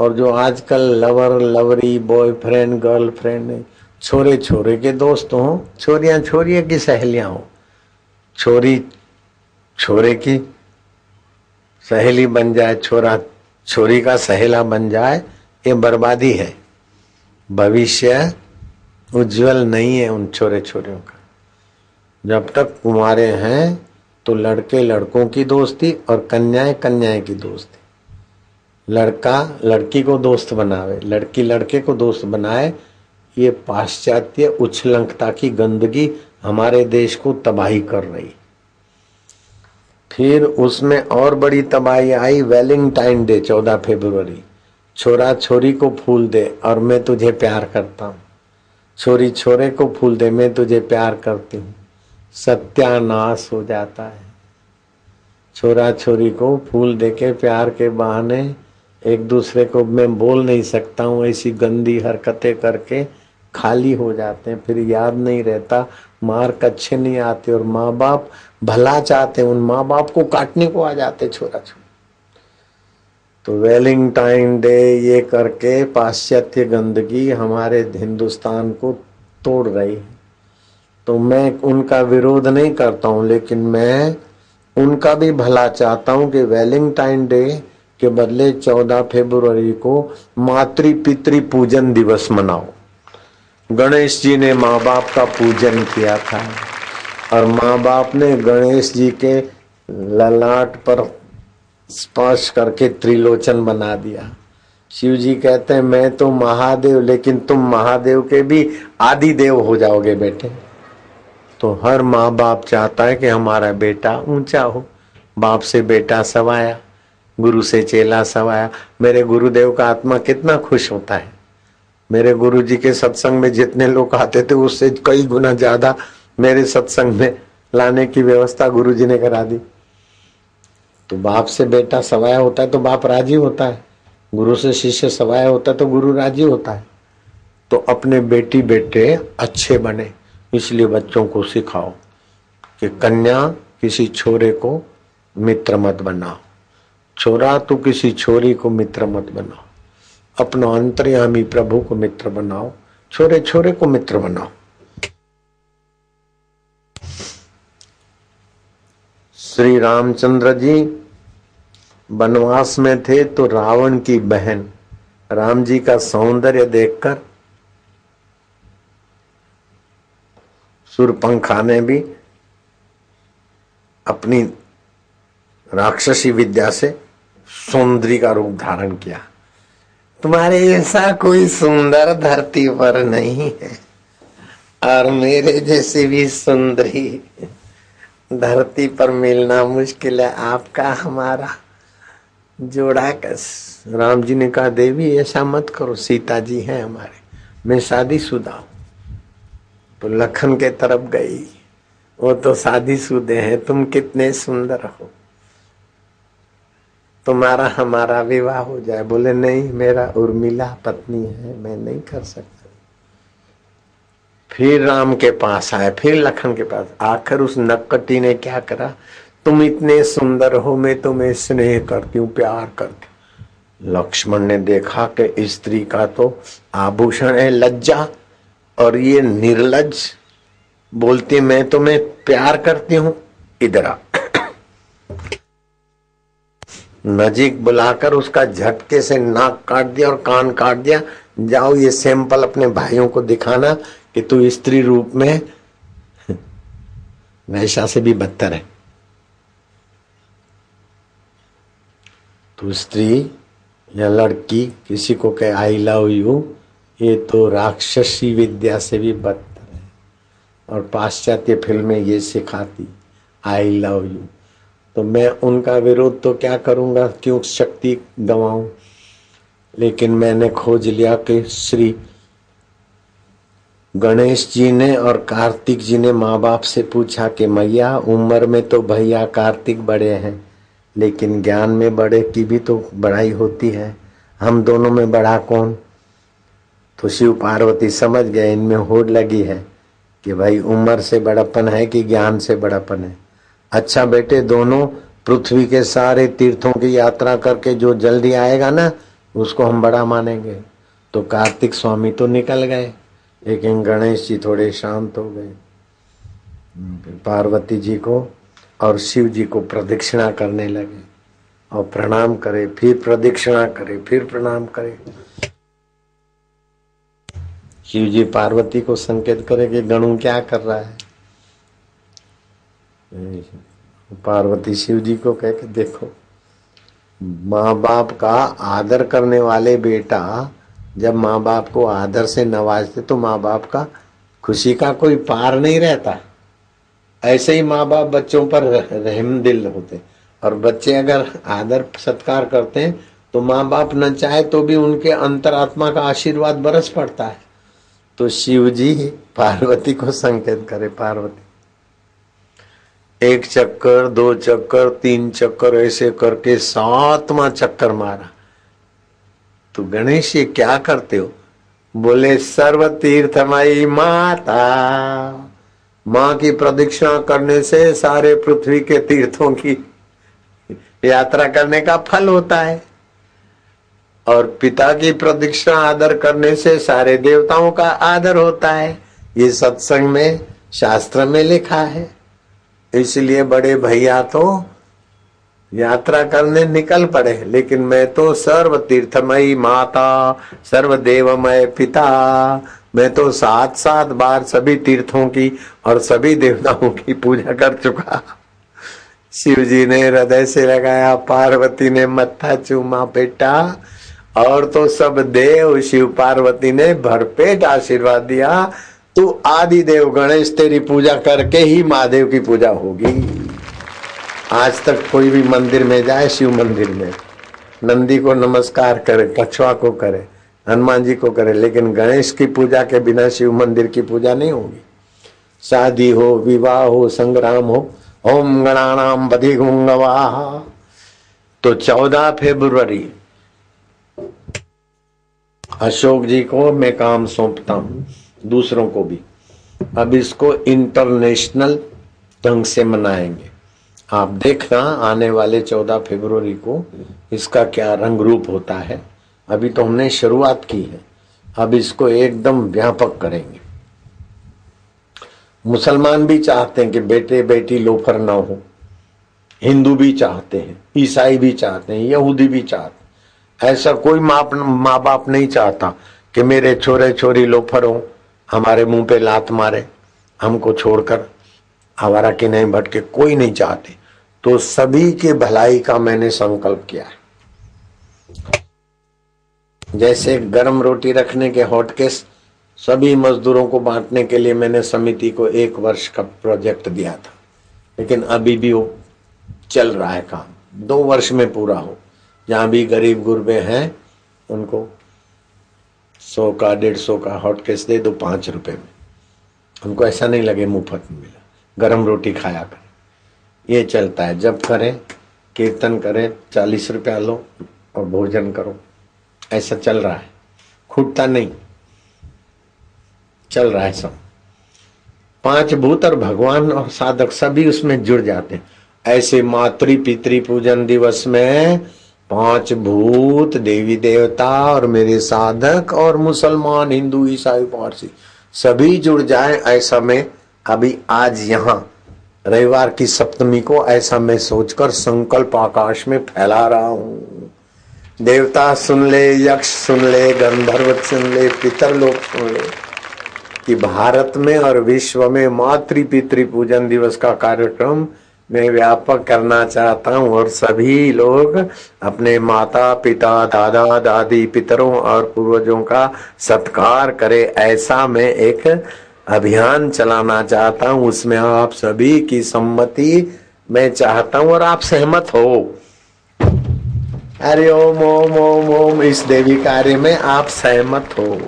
और जो आजकल लवर, लवरी बॉयफ्रेंड गर्लफ्रेंड छोरे छोरे के दोस्त हो छोरियाँ छोरिया की सहेलियाँ हो, छोरी, छोरे की सहेली बन जाए, छोरा, छोरी का सहेला बन जाए, ये बर्बादी है। भविष्य उज्जवल नहीं है उन छोरे छोरियों का। जब तक कुमारे हैं तो लड़के लड़कों की दोस्ती और कन्याएँ कन्याएँ की दोस्ती। लड़का लड़की को दोस्त बनावे, लड़की लड़के को दोस्त बनाए, ये पाश्चात्य उछलंकता की गंदगी हमारे देश को तबाही कर रही। फिर उसमें और बड़ी तबाही आई वेलिंगटाइन डे, चौदह फरवरी। छोरा छोरी को फूल दे और मैं तुझे प्यार करता हूँ। छोरी छोरे को फूल दे, मैं तुझे प्यार करती हूँ। सत्यानाश हो जाता है। छोरा छोरी को फूल देके प्यार के बहाने एक दूसरे को मैं बोल नहीं सकता हूँ, ऐसी गंदी हरकतें करके खाली हो जाते हैं, फिर याद नहीं रहता मार्क अच्छे नहीं आते और माँ बाप भला चाहते उन माँ बाप को काटने को आ जाते छोरा छोरा तो वेलिंगटाइन डे ये करके पाश्चात्य गंदगी हमारे हिंदुस्तान को तोड़ रही है। तो मैं उनका विरोध नहीं करता हूँ, लेकिन मैं उनका भी भला चाहता हूँ कि वेलिंगटाइन डे के बदले 14 फरवरी को मातृ पितृ पूजन दिवस मनाओ। गणेश जी ने माँ बाप का पूजन किया था और माँ बाप ने गणेश जी के ललाट पर स्पर्श करके त्रिलोचन बना दिया। शिव जी कहते हैं, मैं तो महादेव, लेकिन तुम महादेव के भी आदि देव हो जाओगे बेटे। तो हर माँ बाप चाहता है कि हमारा बेटा ऊँचा हो। बाप से बेटा सवाया। गुरु से चेला सवाया मेरे गुरुदेव का आत्मा कितना खुश होता है। मेरे गुरु जी के सत्संग में जितने लोग आते थे, उससे कई गुना ज़्यादा मेरे सत्संग में लाने की व्यवस्था गुरु जी ने करा दी। तो बाप से बेटा सवाया होता है तो बाप राज़ी होता है। गुरु से शिष्य सवाया होता है तो गुरु राज़ी होता है। तो अपने बेटी बेटे अच्छे बने, इसलिए बच्चों को सिखाओ कि कन्या किसी छोरे को मित्र मत बनाओ। छोरा तो किसी छोरी को मित्र मत बनाओ। अपना अंतर्यामी प्रभु को मित्र बनाओ छोरे छोरे को मित्र बनाओ। श्री रामचंद्र जी, वनवास में थे तो रावण की बहन, राम जी का सौंदर्य देखकर, सुरपंखा ने भी अपनी राक्षसी विद्या से सौंदर्य का रूप धारण किया। तुम्हारे ऐसा कोई सुंदर धरती पर नहीं है। और मेरे जैसे भी सुंदरी धरती पर मिलना मुश्किल है। आपका हमारा जोड़ा कस। राम जी ने कहा, देवी, ऐसा मत करो। सीता जी हैं हमारे। मैं शादी शुदा तो लखन के तरफ़ गई। वो तो शादी शुदे हैं। तुम कितने सुंदर हो। तुम्हारा हमारा विवाह हो जाए। बोले, नहीं, मेरा उर्मिला पत्नी है, मैं नहीं कर सकता। फिर राम के पास आए, फिर लखन के पास। आखिर उस नक्कटी ने क्या करा? तुम इतने सुंदर हो, मैं तुम्हें स्नेह करती हूँ, प्यार करती हूँ। लक्ष्मण ने देखा कि स्त्री का तो आभूषण है लज्जा, और ये निर्लज बोलती, मैं तुम्हें प्यार करती हूँ। इधर आ। नजीक बुलाकर उसका झटके से नाक काट दिया और कान काट दिया। जाओ ये सैंपल अपने भाइयों को दिखाना कि तू स्त्री रूप में वैशा से भी बदतर है। तू स्त्री या लड़की, किसी को कहे आई लव यू ये तो राक्षसी विद्या से भी बदतर है। और पाश्चात्य फ़िल्में ये सिखाती आई लव यू तो मैं उनका विरोध तो क्या करूँगा? क्यों शक्ति गवाऊं? लेकिन मैंने खोज लिया कि श्री गणेश जी ने और कार्तिक जी ने माँ बाप से पूछा कि मैया, उम्र में तो भैया कार्तिक बड़े हैं, लेकिन ज्ञान में बड़े की भी तो बड़ाई होती है। हम दोनों में बड़ा कौन? तो शिव पार्वती समझ गए, इनमें होड़ लगी है कि भाई उम्र से बड़ापन है कि ज्ञान से बड़ापन है? अच्छा बेटे, दोनों पृथ्वी के सारे तीर्थों की यात्रा करके जो जल्दी आएगा ना, उसको हम बड़ा मानेंगे। तो कार्तिक स्वामी तो निकल गए, लेकिन गणेश जी थोड़े शांत हो गए। पार्वती जी को और शिव जी को प्रदक्षिणा करने लगे और प्रणाम करे, फिर प्रदक्षिणा करे, फिर प्रणाम करे। शिव जी पार्वती को संकेत करे कि गणु क्या कर रहा है? पार्वती शिव जी को कह के देखो। माँ बाप का आदर करने वाले बेटा जब माँ बाप को आदर से नवाजते तो माँ बाप का खुशी का कोई पार नहीं रहता। ऐसे ही माँ बाप बच्चों पर रहम दिल होते। और बच्चे अगर आदर सत्कार करते हैं तो माँ बाप न चाहे तो भी उनके अंतरात्मा का आशीर्वाद बरस पड़ता है। तो शिव जी पार्वती को संकेत करे, पार्वती। एक चक्कर, दो चक्कर, तीन चक्कर, ऐसे करके सातवा चक्कर मारा। तो गणेश ये क्या करते हो? बोले, सर्व तीर्थ तीर्थमयी माता, माँ की प्रदक्षिणा करने से सारे पृथ्वी के तीर्थों की यात्रा करने का फल होता है। और पिता की प्रदक्षिणा आदर करने से सारे देवताओं का आदर होता है। ये सत्संग में, शास्त्र में लिखा है। इसलिए बड़े भैया तो यात्रा करने निकल पड़े, लेकिन मैं तो सर्व तीर्थमयी माता सर्व देवमय पिता। मैं तो सात सात बार सभी तीर्थों की और सभी देवताओं की पूजा कर चुका। शिव जी ने हृदय से लगाया, पार्वती ने मत्था चूमा बेटा, और तो सब देव शिव पार्वती ने भरपेट आशीर्वाद दिया। तू आदि देव गणेश तेरी पूजा करके ही महादेव की पूजा होगी। आज तक कोई भी मंदिर में जाए, शिव मंदिर में, नंदी को नमस्कार करे, कछुआ को करे, हनुमान जी को करे, लेकिन गणेश की पूजा के बिना शिव मंदिर की पूजा नहीं होगी। शादी हो, विवाह हो, संग्राम हो, ओम गणानाम बधि तो चौदह फेब्रुवरी, अशोक जी को मैं काम सौंपता हूँ। दूसरों को भी। अब इसको इंटरनेशनल ढंग से मनाएँगे। आप देखना, आने वाले चौदह फरवरी को इसका क्या रंग रूप होता है। अभी तो हमने शुरुआत की है। अब इसको एकदम व्यापक करेंगे। मुसलमान भी चाहते हैं कि बेटे बेटी लोफर ना हो। हिंदू भी चाहते हैं, ईसाई भी चाहते हैं, यहूदी भी चाहते हैं। ऐसा कोई माँ बाप नहीं चाहता कि मेरे छोरे छोरी लोफर हो। हमारे मुँह पे लात मारे, हमको छोड़कर हमारा कि नहीं भटके, कोई नहीं चाहते। तो सभी के भलाई का मैंने संकल्प किया है। जैसे गर्म रोटी रखने के हॉटकेस सभी मजदूरों को बांटने के लिए मैंने समिति को एक वर्ष का प्रोजेक्ट दिया था। लेकिन अभी भी वो चल रहा है काम। दो वर्ष में पूरा हो। जहाँ भी गरीब गुरबे हैं, उनको सौ का, डेढ़ सौ का हॉट केस दे दो पाँच रुपए में। हमको ऐसा नहीं लगे मुफ़्त में मिला। गरम रोटी खाया करें। ये चलता है। जब करें, कीर्तन करें, चालीस रुपया लो और भोजन करो। ऐसा चल रहा है। खुटता नहीं। चल रहा है सब। पाँच भूत और भगवान और साधक सभी उसमें जुड़ जाते हैं। ऐसे मातृ पितृ पूजन दिवस में पाँच भूत, देवी देवता और मेरे साधक और मुसलमान, हिंदू, ईसाई, पारसी, सभी जुड़ जाए ऐसा मैं अभी आज यहाँ, रविवार की सप्तमी को ऐसा मैं सोचकर संकल्प आकाश में फैला रहा हूँ। देवता सुन ले, यक्ष सुन ले गंधर्व सुन ले, पितर लोग सुन ले, कि भारत में और विश्व में मातृ पितृ पूजन दिवस का कार्यक्रम मैं व्यापक करना चाहता हूँ और सभी लोग अपने माता, पिता, दादा, दादी, पितरों और पूर्वजों का सत्कार करे। ऐसा मैं एक अभियान चलाना चाहता हूँ। उसमें आप सभी की सम्मति मैं चाहता हूँ और आप सहमत हो। अरे ओम ओम ओम ओम। इस देवी कार्य में आप सहमत हो।